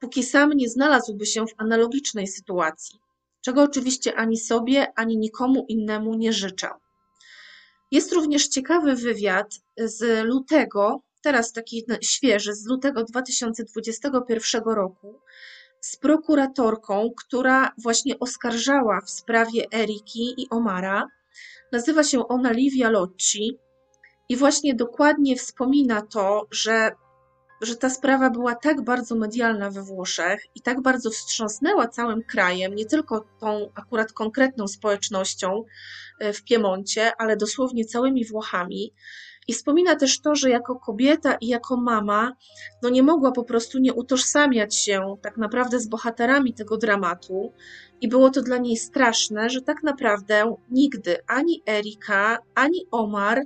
póki sam nie znalazłby się w analogicznej sytuacji, czego oczywiście ani sobie, ani nikomu innemu nie życzę. Jest również ciekawy wywiad z lutego, teraz taki świeży, z lutego 2021 roku, z prokuratorką, która właśnie oskarżała w sprawie Eriki i Omara. Nazywa się ona Livia Locci i właśnie dokładnie wspomina to, że, że ta sprawa była tak bardzo medialna we Włoszech i tak bardzo wstrząsnęła całym krajem, nie tylko tą akurat konkretną społecznością e, w Piemoncie, ale dosłownie całymi Włochami, i wspomina też to, że jako kobieta i jako mama, no nie mogła po prostu nie utożsamiać się tak naprawdę z bohaterami tego dramatu. I było to dla niej straszne, że tak naprawdę nigdy ani Erika, ani Omar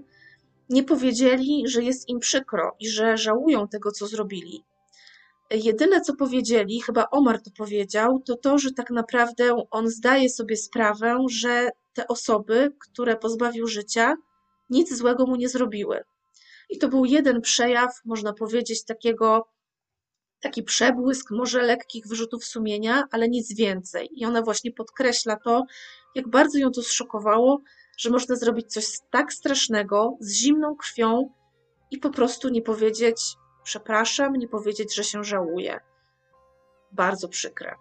nie powiedzieli, że jest im przykro i że żałują tego, co zrobili. Jedyne, co powiedzieli, chyba Omar to powiedział, to to, że tak naprawdę on zdaje sobie sprawę, że te osoby, które pozbawił życia, nic złego mu nie zrobiły. I to był jeden przejaw, można powiedzieć, takiego, taki przebłysk, może lekkich wyrzutów sumienia, ale nic więcej. I ona właśnie podkreśla to, jak bardzo ją to zszokowało, że można zrobić coś tak strasznego, z zimną krwią i po prostu nie powiedzieć przepraszam, nie powiedzieć, że się żałuje. Bardzo przykre.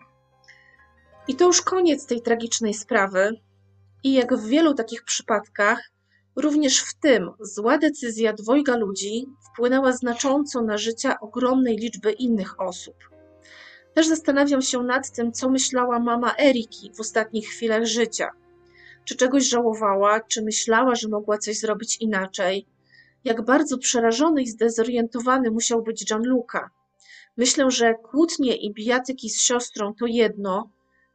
I to już koniec tej tragicznej sprawy. I jak w wielu takich przypadkach, Również w tym zła decyzja dwojga ludzi wpłynęła znacząco na życia ogromnej liczby innych osób. Też zastanawiam się nad tym, co myślała mama Eriki w ostatnich chwilach życia. Czy czegoś żałowała, czy myślała, że mogła coś zrobić inaczej? Jak bardzo przerażony i zdezorientowany musiał być Gianluca. Myślę, że kłótnie i bijatyki z siostrą to jedno,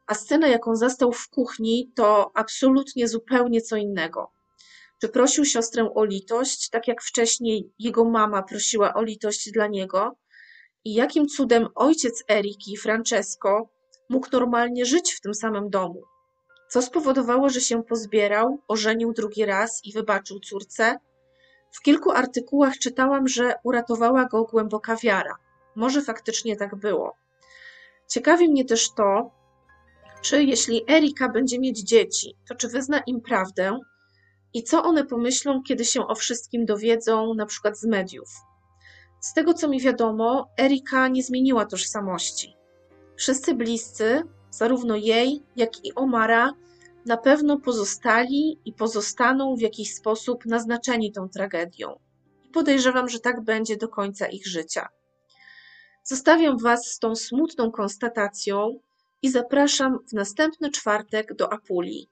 a scena, jaką zastał w kuchni, to absolutnie zupełnie co innego. Czy prosił siostrę o litość, tak jak wcześniej jego mama prosiła o litość dla niego? I jakim cudem ojciec Eriki, Francesco, mógł normalnie żyć w tym samym domu? Co spowodowało, że się pozbierał, ożenił drugi raz i wybaczył córce? W kilku artykułach czytałam, że uratowała go głęboka wiara. Może faktycznie tak było. Ciekawi mnie też to, czy jeśli Erika będzie mieć dzieci, to czy wyzna im prawdę, i co one pomyślą, kiedy się o wszystkim dowiedzą, na przykład z mediów. Z tego co mi wiadomo, Erika nie zmieniła tożsamości. Wszyscy bliscy, zarówno jej, jak i Omara, na pewno pozostali i pozostaną w jakiś sposób naznaczeni tą tragedią. I podejrzewam, że tak będzie do końca ich życia. Zostawiam Was z tą smutną konstatacją i zapraszam w następny czwartek do Apulii.